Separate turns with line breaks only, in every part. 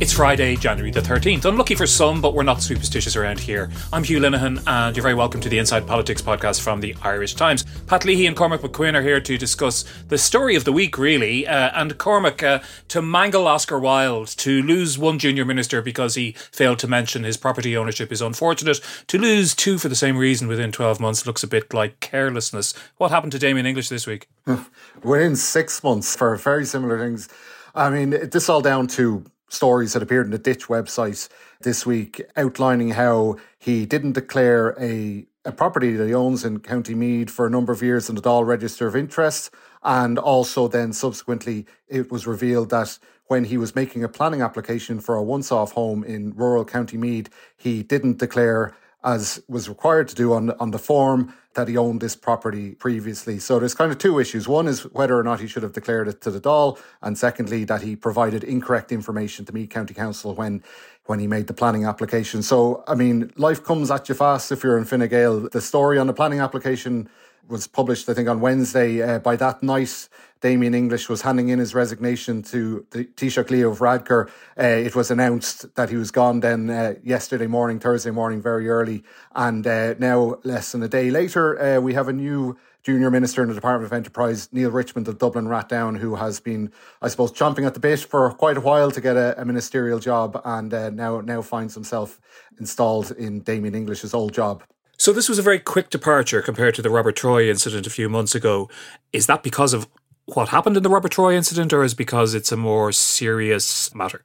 It's Friday, January the 13th. Unlucky for some, but we're not superstitious around here. I'm Hugh Linehan, and you're very welcome to the Inside Politics podcast from the Irish Times. Pat Leahy and Cormac McQuinn are here to discuss the story of the week, really. Uh, and Cormac, uh, to mangle Oscar Wilde, to lose one junior minister because he failed to mention his property ownership is unfortunate. To lose two for the same reason within 12 months looks a bit like carelessness. What happened to Damien English this week?
Within six months for very similar things. I mean, this all down to stories that appeared in the Ditch website this week outlining how he didn't declare a, a property that he owns in County Meath for a number of years in the Dáil Register of Interest. And also, then subsequently, it was revealed that when he was making a planning application for a once off home in rural County Meath, he didn't declare as was required to do on on the form that he owned this property previously. So there's kind of two issues. One is whether or not he should have declared it to the Dáil, and secondly that he provided incorrect information to Meath County Council when when he made the planning application. So I mean, life comes at you fast if you're in Fine Gael. The story on the planning application was published, I think, on Wednesday. Uh, by that night, Damien English was handing in his resignation to the Taoiseach Leo Varadkar. Uh, it was announced that he was gone then uh, yesterday morning, Thursday morning, very early. And uh, now, less than a day later, uh, we have a new junior minister in the Department of Enterprise, Neale Richmond of Dublin Rathdown, who has been, I suppose, chomping at the bit for quite a while to get a, a ministerial job and uh, now, now finds himself installed in Damien English's old job.
So this was a very quick departure compared to the Robert Troy incident a few months ago. Is that because of what happened in the Robert Troy incident, or is because it's a more serious matter?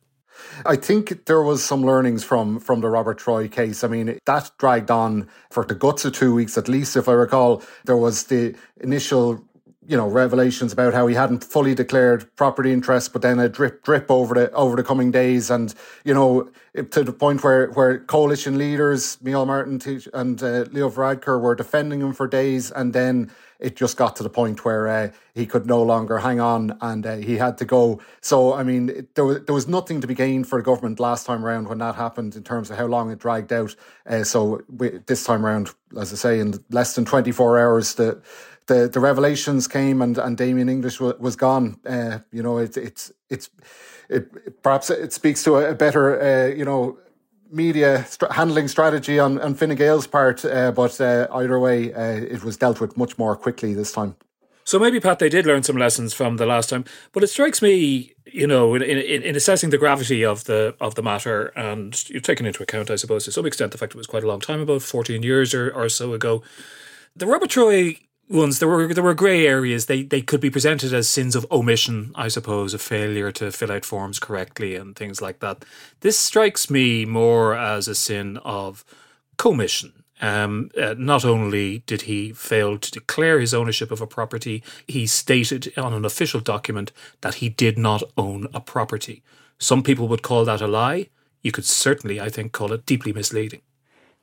I think there was some learnings from from the Robert Troy case. I mean, that dragged on for the guts of two weeks at least, if I recall. There was the initial you know revelations about how he hadn't fully declared property interest, but then a drip drip over the over the coming days, and you know to the point where where coalition leaders Micheál Martin and uh, Leo Varadkar were defending him for days, and then it just got to the point where uh, he could no longer hang on and uh, he had to go. So I mean, it, there was there was nothing to be gained for the government last time around when that happened in terms of how long it dragged out. Uh, so we, this time around, as I say, in less than twenty four hours, the the the revelations came and and Damien English was, was gone. Uh, you know, it, it's it's it, perhaps it speaks to a, better uh, you know media st- handling strategy on on Fine Gael's part, uh, but uh, either way, uh, it was dealt with much more quickly this time.
So maybe Pat, they did learn some lessons from the last time, but it strikes me, you know, in, in, in assessing the gravity of the of the matter, and you've taken into account, I suppose, to some extent, the fact it was quite a long time, about fourteen years or, or so ago. The Robert Troy ones there were there were grey areas. They they could be presented as sins of omission, I suppose, a failure to fill out forms correctly and things like that. This strikes me more as a sin of commission. Um, uh, not only did he fail to declare his ownership of a property, he stated on an official document that he did not own a property. Some people would call that a lie. You could certainly, I think, call it deeply misleading.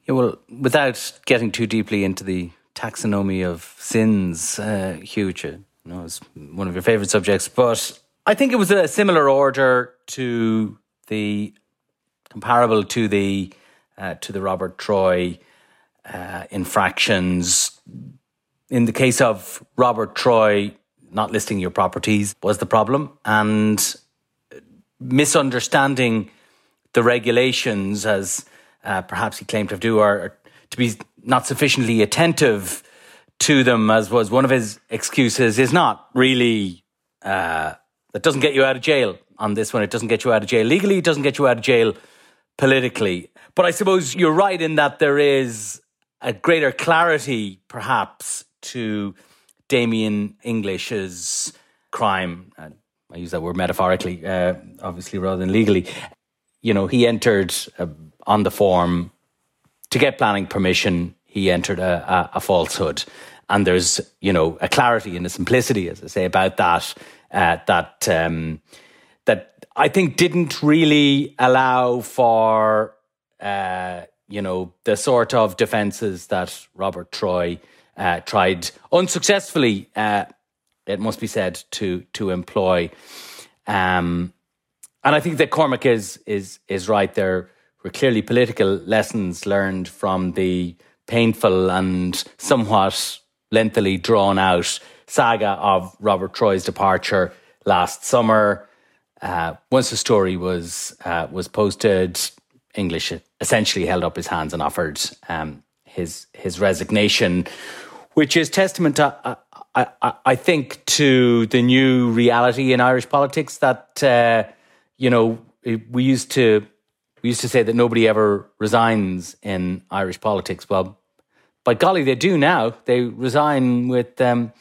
Yeah, well, without getting too deeply into the taxonomy of sins, uh, Hugh. You know, it's one of your favorite subjects. But I think it was a similar order to the comparable to the uh, to the Robert Troy uh, infractions. In the case of Robert Troy, not listing your properties was the problem, and misunderstanding the regulations as uh, perhaps he claimed to do, or to be not sufficiently attentive to them, as was one of his excuses, is not really uh, that doesn't get you out of jail on this one. It doesn't get you out of jail legally. It doesn't get you out of jail politically. But I suppose you're right in that there is a greater clarity, perhaps, to Damien English's crime. I use that word metaphorically, uh, obviously, rather than legally. You know, he entered uh, on the form to get planning permission, he entered a, a, a falsehood. and there's you know a clarity and a simplicity, as I say, about that uh, that um, that I think didn't really allow for uh, you know the sort of defences that Robert Troy uh, tried unsuccessfully. Uh, it must be said to to employ. Um, and I think that Cormac is is is right. There were clearly political lessons learned from the painful and somewhat lengthily drawn out saga of Robert Troy's departure last summer. Uh, once the story was uh, was posted, English essentially held up his hands and offered um, his his resignation, which is testament to, uh, I, I, think, to the new reality in Irish politics that uh, you know we used to we used to say that nobody ever resigns in Irish politics. Well, by golly, they do now. They resign with um,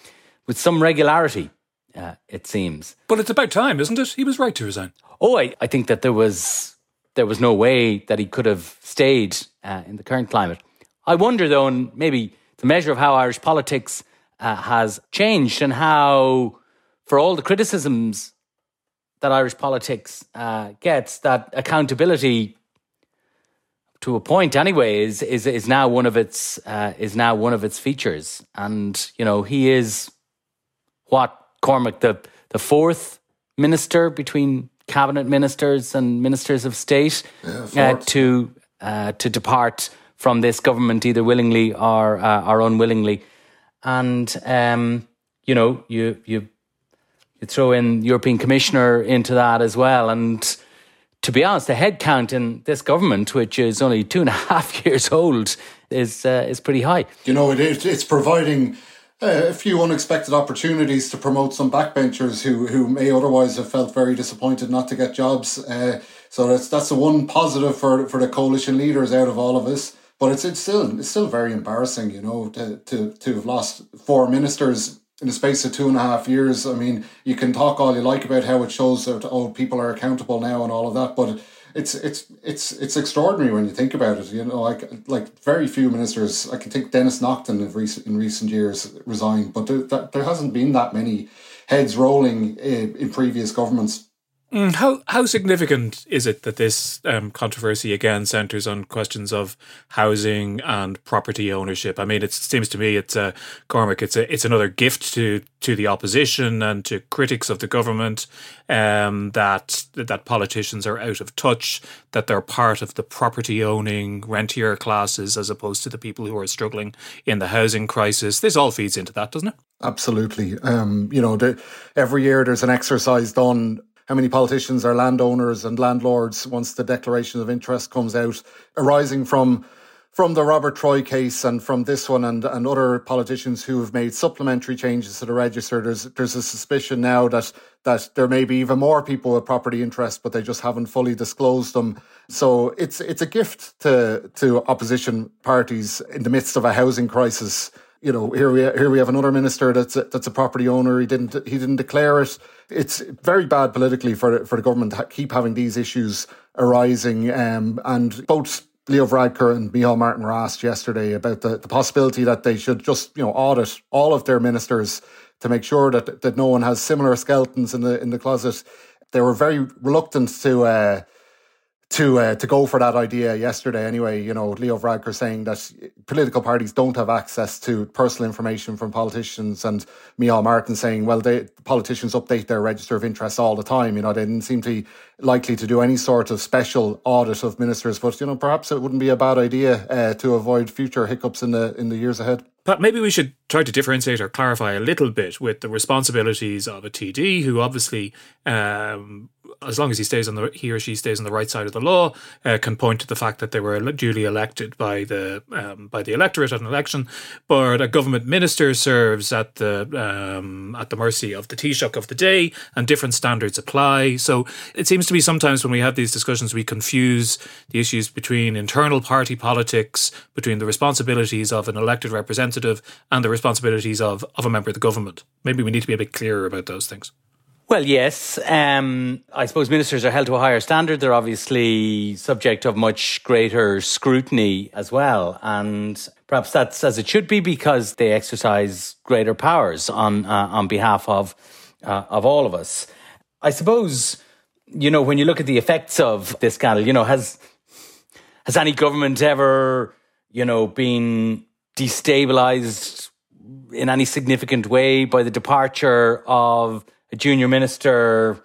with some regularity uh, it seems.
But it's about time, isn't it? He was right to resign.
Oh, I, I think that there was there was no way that he could have stayed uh, in the current climate. I wonder, though, and maybe the measure of how Irish politics uh, has changed and how, for all the criticisms that Irish politics uh, gets, that accountability to a point anyway is is is now one of its uh, is now one of its features. And you know he is what Cormac, the, the fourth minister between cabinet ministers and ministers of state
yeah,
uh, to uh, to depart from this government either willingly or uh, or unwillingly, and um, you know you you you throw in European Commissioner into that as well, and to be honest, the head count in this government, which is only two and a half years old, is uh, is pretty high.
You know, it is. It's providing a few unexpected opportunities to promote some backbenchers who who may otherwise have felt very disappointed not to get jobs. Uh, so that's that's the one positive for for the coalition leaders out of all of this. But it's it's still it's still very embarrassing, you know, to to to have lost four ministers in the space of two and a half years. I mean, you can talk all you like about how it shows that oh people are accountable now and all of that, but it's it's it's it's extraordinary when you think about it. You know, like like very few ministers. I can think Denis Naughten in recent in recent years resigned, but there, there hasn't been that many heads rolling in, in previous governments.
Mm, how how significant is it that this um, controversy again centers on questions of housing and property ownership? I mean, it seems to me it's a Cormac. It's a it's another gift to to the opposition and to critics of the government um, that that politicians are out of touch, that they're part of the property owning rentier classes as opposed to the people who are struggling in the housing crisis. This all feeds into that, doesn't it?
Absolutely. Um, you know, the, every year there's an exercise done how many politicians are landowners and landlords once the declaration of interest comes out, arising from from the Robert Troy case and from this one and, and other politicians who have made supplementary changes to the register, there's there's a suspicion now that that there may be even more people with property interest, but they just haven't fully disclosed them. So it's it's a gift to to opposition parties in the midst of a housing crisis you know, here we here we have another minister that's a, that's a property owner. He didn't he didn't declare it. It's very bad politically for for the government to keep having these issues arising. Um, and both Leo Varadkar and Micheál Martin were asked yesterday about the, the possibility that they should just you know audit all of their ministers to make sure that that no one has similar skeletons in the in the closet. They were very reluctant to. Uh, to uh, to go for that idea yesterday. Anyway, you know, Leo Varadkar saying that political parties don't have access to personal information from politicians, and Micheál Martin saying, well, they politicians update their register of interests all the time. You know, they didn't seem to be likely to do any sort of special audit of ministers, but you know, perhaps it wouldn't be a bad idea uh, to avoid future hiccups in the in the years ahead.
But maybe we should try to differentiate or clarify a little bit with the responsibilities of a TD, who obviously um, as long as he stays on the he or she stays on the right side of the law, uh, can point to the fact that they were duly elected by the um, by the electorate at an election. But a government minister serves at the um, at the mercy of the Taoiseach of the day, and different standards apply. So it seems to me sometimes when we have these discussions, we confuse the issues between internal party politics, between the responsibilities of an elected representative, and the responsibilities of of a member of the government. Maybe we need to be a bit clearer about those things.
Well, yes. Um, I suppose ministers are held to a higher standard. They're obviously subject of much greater scrutiny as well. And perhaps that's as it should be because they exercise greater powers on uh, on behalf of uh, of all of us. I suppose you know when you look at the effects of this scandal, you know has has any government ever you know been destabilized in any significant way by the departure of a junior minister?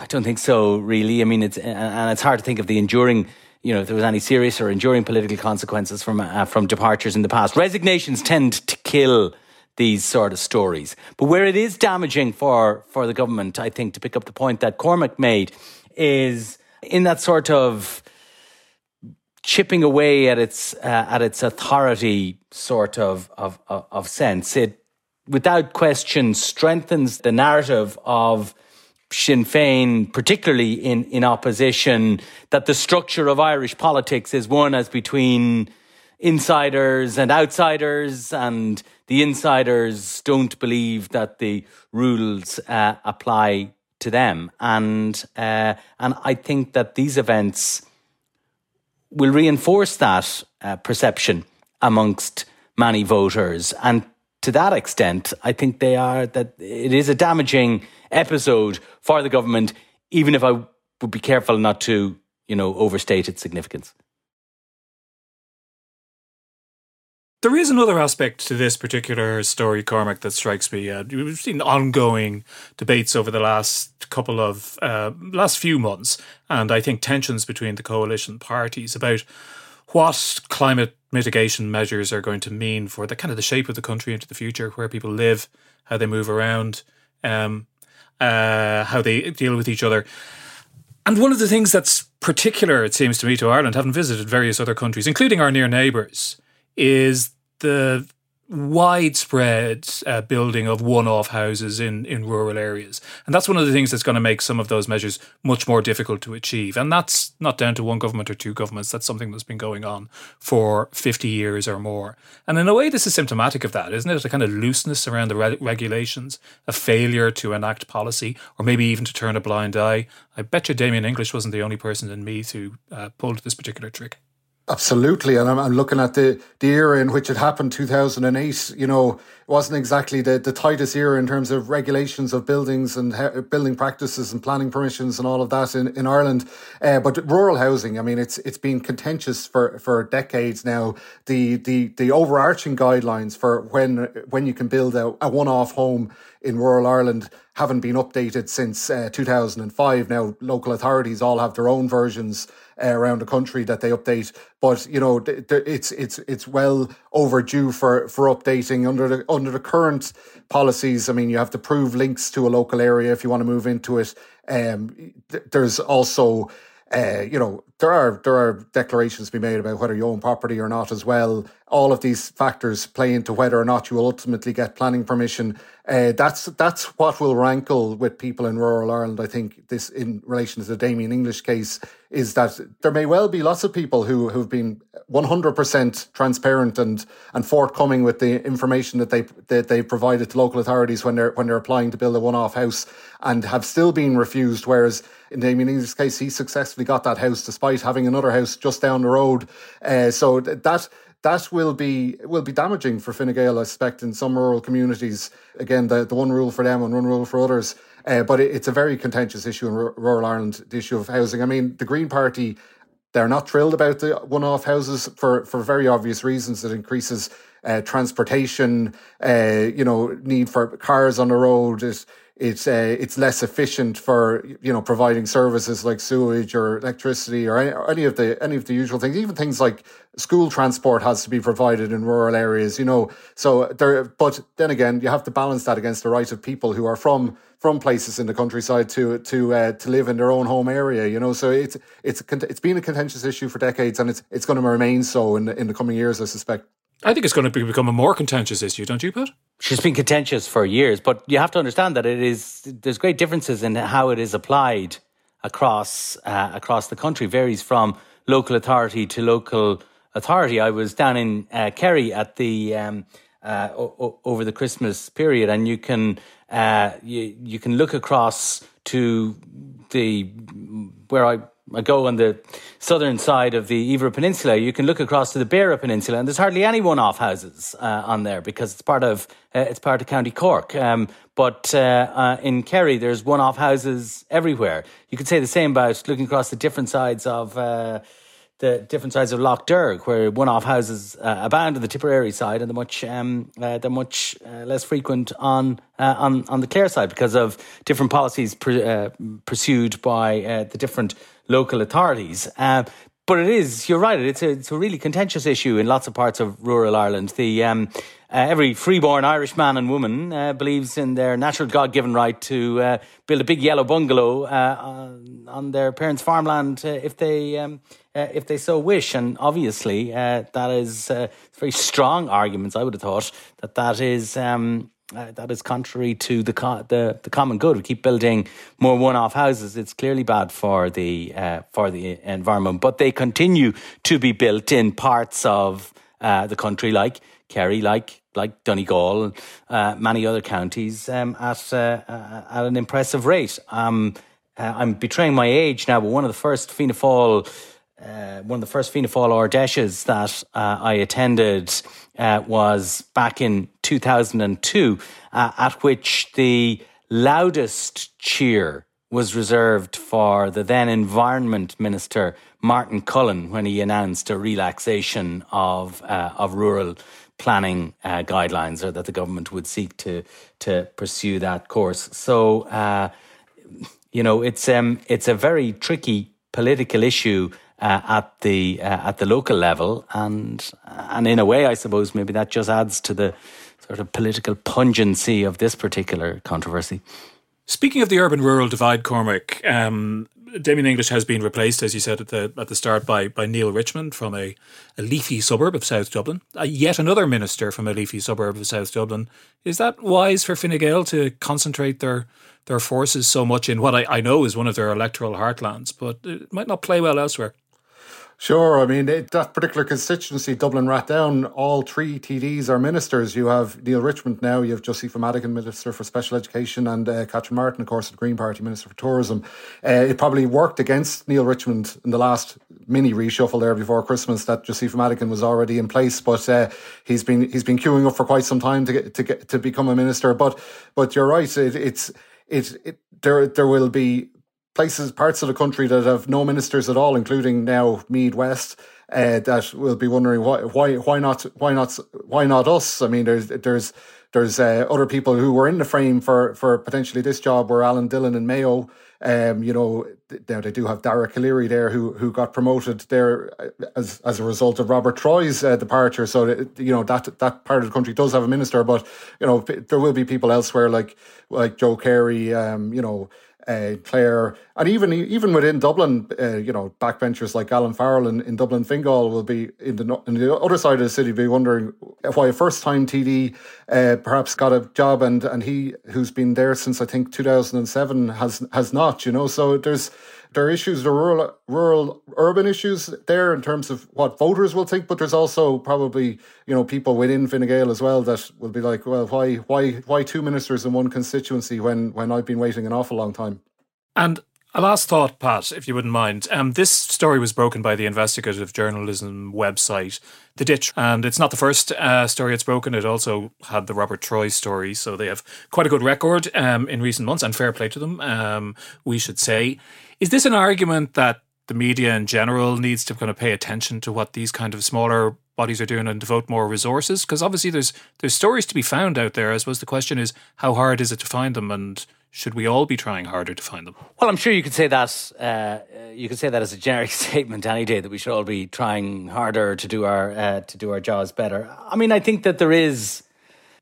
I don't think so, really. I mean, it's and it's hard to think of the enduring, you know, if there was any serious or enduring political consequences from uh, from departures in the past. Resignations tend to kill these sort of stories, but where it is damaging for for the government, I think, to pick up the point that Cormac made, is in that sort of chipping away at its uh, at its authority sort of, of of of sense. It without question strengthens the narrative of Sinn Féin, particularly in, in opposition, that the structure of Irish politics is one as between insiders and outsiders, and the insiders don't believe that the rules uh, apply to them. And uh, and I think that these events will reinforce that uh, perception amongst many voters. And to that extent, I think they are that it is a damaging episode for the government, even if I would be careful not to, you know, overstate its significance.
There is another aspect to this particular story, Cormac, that strikes me. Uh, we've seen ongoing debates over the last couple of uh, last few months, and I think tensions between the coalition parties about what climate mitigation measures are going to mean for the kind of the shape of the country into the future, where people live, how they move around, um, uh, how they deal with each other. And one of the things that's particular, it seems to me, to Ireland, having visited various other countries, including our near neighbours, is the widespread uh, building of one-off houses in in rural areas. And that's one of the things that's going to make some of those measures much more difficult to achieve. And that's not down to one government or two governments. That's something that's been going on for 50 years or more. And in a way this is symptomatic of that isn't it? A kind of looseness around the re- regulations a failure to enact policy or maybe even to turn a blind eye. I bet you damien english wasn't the only person in Meath who uh, pulled this particular trick
Absolutely, and I'm, I'm, looking at the the era in which it happened, 2008. You know, it wasn't exactly the, the tightest era in terms of regulations of buildings and building practices and planning permissions and all of that in, in Ireland. Uh, but rural housing, I mean, it's it's been contentious for, for decades now. The the the overarching guidelines for when when you can build a, a one off home in rural Ireland haven't been updated since uh, 2005. Now, local authorities all have their own versions uh, around the country that they update. But you know, th- th- it's it's it's well overdue for for updating under the under the current policies. I mean, you have to prove links to a local area if you want to move into it. Um, th- there's also uh, you know, there are there are declarations to be made about whether you own property or not as well. All of these factors play into whether or not you will ultimately get planning permission. Uh, that's that's what will rankle with people in rural Ireland. I think this, in relation to the Damien English case, is that there may well be lots of people who who've been one hundred percent transparent and and forthcoming with the information that they that they provided to local authorities when they're when they're applying to build a one off house and have still been refused. Whereas in Damien English's case, he successfully got that house despite having another house just down the road. Uh, so that that will be will be damaging for Fine Gael, I suspect, in some rural communities. Again, the, the one rule for them and one rule for others. Uh, but it, it's a very contentious issue in r- rural Ireland, the issue of housing. I mean, the Green Party, they're not thrilled about the one-off houses for, for very obvious reasons. It increases uh, transportation, uh, you know, need for cars on the road. It, it's uh, it's less efficient for you know providing services like sewage or electricity or any, or any, of the any of the usual things. Even things like school transport has to be provided in rural areas. You know, so there. But then again, you have to balance that against the right of people who are from from places in the countryside to to uh, to live in their own home area. You know, so it's it's it's been a contentious issue for decades, and it's it's going to remain so in the, in the coming years, I suspect.
I think it's going to become a more contentious issue, don't you, Pat?
She's been contentious for years, but you have to understand that it is there's great differences in how it is applied across uh, across the country. Varies from local authority to local authority. I was down in uh, Kerry at the um, uh, o- over the Christmas period, and you can uh, you you can look across to the where I go on the southern side of the Iveragh Peninsula, you can look across to the Beara Peninsula, and there's hardly any one-off houses uh, on there because it's part of uh, it's part of County Cork. Um, but uh, uh in Kerry, there's one-off houses everywhere. You could say the same about looking across the different sides of uh, the different sides of Lough Derg, where one-off houses uh, abound on the Tipperary side, and they're much um, they're much less frequent on on on the Clare side because of different policies uh, pursued by the different local authorities. but it is, you're right. It's a it's a really contentious issue in lots of parts of rural Ireland. The um, uh, every freeborn Irish man and woman uh, believes in their natural God given right to uh, build a big yellow bungalow uh, on, on, their parents' farmland uh, if they um, uh, if they so wish. And obviously, that is very strong arguments. I would have thought that that is. Um, that is contrary to the, co- the the common good. We keep building more one-off houses. It's clearly bad for the for the environment, but they continue to be built in parts of the country, like Kerry, like like Donegal, uh, many other counties, um, at uh, uh, at an impressive rate. Um, uh, I'm betraying my age now, but one of the first Fianna Fáil, uh, one of the first Fianna Fáil Ard Fheiseanna that uh, I attended was back in 2002, at which the loudest cheer was reserved for the then Environment Minister Martin Cullen when he announced a relaxation of of rural planning uh, guidelines or that the government would seek to to pursue that course. So uh, you know it's um it's a very tricky political issue uh, at the uh, at the local level, and and in a way, I suppose maybe that just adds to the sort of political pungency of this particular controversy.
Speaking of the urban rural divide, Cormac, um, Damien English has been replaced, as you said at the at the start, by by Neale Richmond from a, a leafy suburb of South Dublin. Uh, yet another minister from a leafy suburb of South Dublin. Is that wise for Fine Gael to concentrate their their forces so much in what I, I know is one of their electoral heartlands, but it might not play well elsewhere?
Sure. I mean, it, that particular constituency, Dublin Rathdown, all three TDs are ministers. You have Neale Richmond now, you have Josepha Madigan, Minister for Special Education, and uh, Catherine Martin, of course, the Green Party Minister for Tourism. Uh, it probably worked against Neale Richmond in the last mini reshuffle there before Christmas that Josepha Madigan was already in place, but uh, he's been he's been queuing up for quite some time to get to get to become a minister. But but you're right, it, it's it, it there there will be places, parts of the country that have no ministers at all, including now Meath West, uh, that will be wondering why, why, why not, why not, why not us? I mean, there's, there's, there's uh, other people who were in the frame for, for potentially this job were Alan Dillon and Mayo. Um, you know, now they do have Dara Calleary there, who who got promoted there uh, as as a result of Robert Troy's uh, departure. So that, you know that that part of the country does have a minister, but you know there will be people elsewhere like like Joe Carey, um, you know, uh, Clare, and even even within Dublin, uh, you know, backbenchers like Alan Farrell in, in Dublin Fingal will be in the in the other side of the city, be wondering why a first time TD uh, perhaps got a job, and and he who's been there since I think two thousand and seven has has not, you know. So there's there are issues, the rural rural urban issues there in terms of what voters will think, but there's also probably you know people within Fine Gael as well that will be like, well, why why why two ministers in one constituency when when I've been waiting an awful long time.
And a last thought, Pat, if you wouldn't mind. Um, this story was broken by the investigative journalism website, The Ditch, and it's not the first uh, story it's broken. It also had the Robert Troy story, so they have quite a good record um, in recent months, and fair play to them, um, we should say. Is this an argument that the media in general needs to kind of pay attention to what these kind of smaller bodies are doing and devote more resources? Because obviously there's there's stories to be found out there. I suppose the question is how hard is it to find them and should we all be trying harder to find them?
Well, I'm sure you could say that. Uh, you could say that as a generic statement any day that we should all be trying harder to do our uh, to do our jobs better. I mean, I think that there is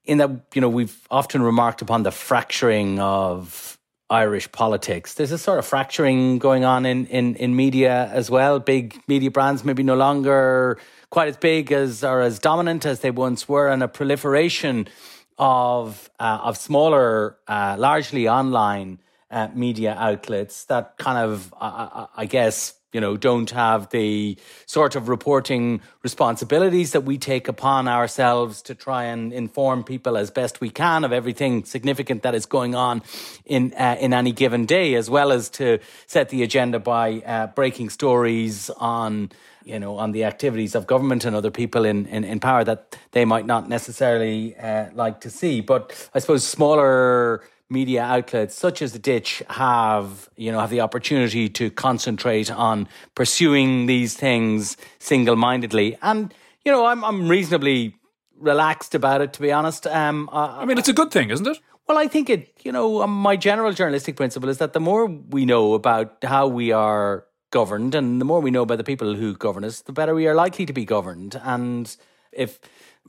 in that you know we've often remarked upon the fracturing of Irish politics. There's a sort of fracturing going on in, in, in media as well. Big media brands maybe no longer quite as big as or as dominant as they once were, and a proliferation of uh, of smaller, uh, largely online uh, media outlets that kind of, I guess, you know, don't have the sort of reporting responsibilities that we take upon ourselves to try and inform people as best we can of everything significant that is going on in uh, in any given day, as well as to set the agenda by uh, breaking stories on you know on the activities of government and other people in in, in power that they might not necessarily uh, like to see. But I suppose smaller media outlets such as the ditch have you know have the opportunity to concentrate on pursuing these things single-mindedly. And you know i'm i'm reasonably relaxed about it to be honest. Um
uh, i mean it's a good thing isn't it?
Well i think it you know um, my general journalistic principle is that the more we know about how we are governed and the more we know about the people who govern us the better we are likely to be governed. And if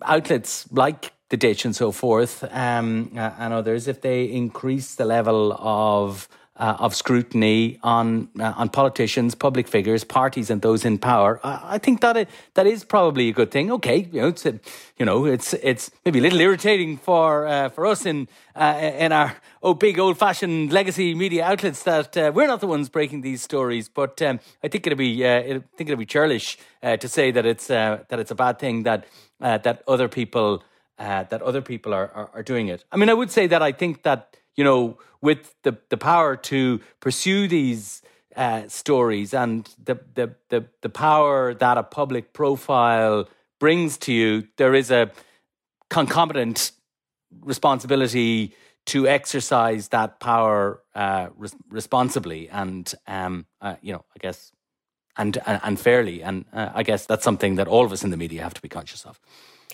outlets like the ditch and so forth, um, uh, and others, if they increase the level of uh, of scrutiny on uh, on politicians, public figures, parties, and those in power, I, I, think that it, that is probably a good thing. Okay, you know, it's a, you know, it's it's maybe a little irritating for uh, for us in uh, in our oh big old fashioned legacy media outlets that uh, we're not the ones breaking these stories. But um, I think it'd be I think it'd be churlish to say that it's that it's a bad thing that that other people uh, that other people are, are, are doing it. I mean, I would say that I think that you know with the the power to pursue these uh, stories and the, the the the power that a public profile brings to you, there is a concomitant responsibility to exercise that power uh, res- responsibly and um, uh, you know, I guess and and fairly. And uh, I guess that's something that all of us in the media have to be conscious of.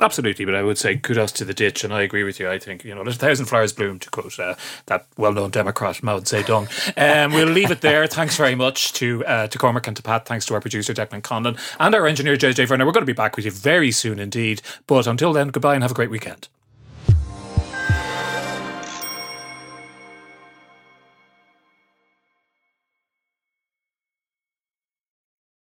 Absolutely, but I would say kudos to the ditch, and I agree with you. I think you know there's a thousand flowers bloom to quote uh, that well-known Democrat Mao Zedong. Um, we'll leave it there. Thanks very much to uh, to Cormac and to Pat. Thanks to our producer Declan Condon and our engineer JJ Verner. We're going to be back with you very soon indeed. But until then, goodbye and have a great weekend.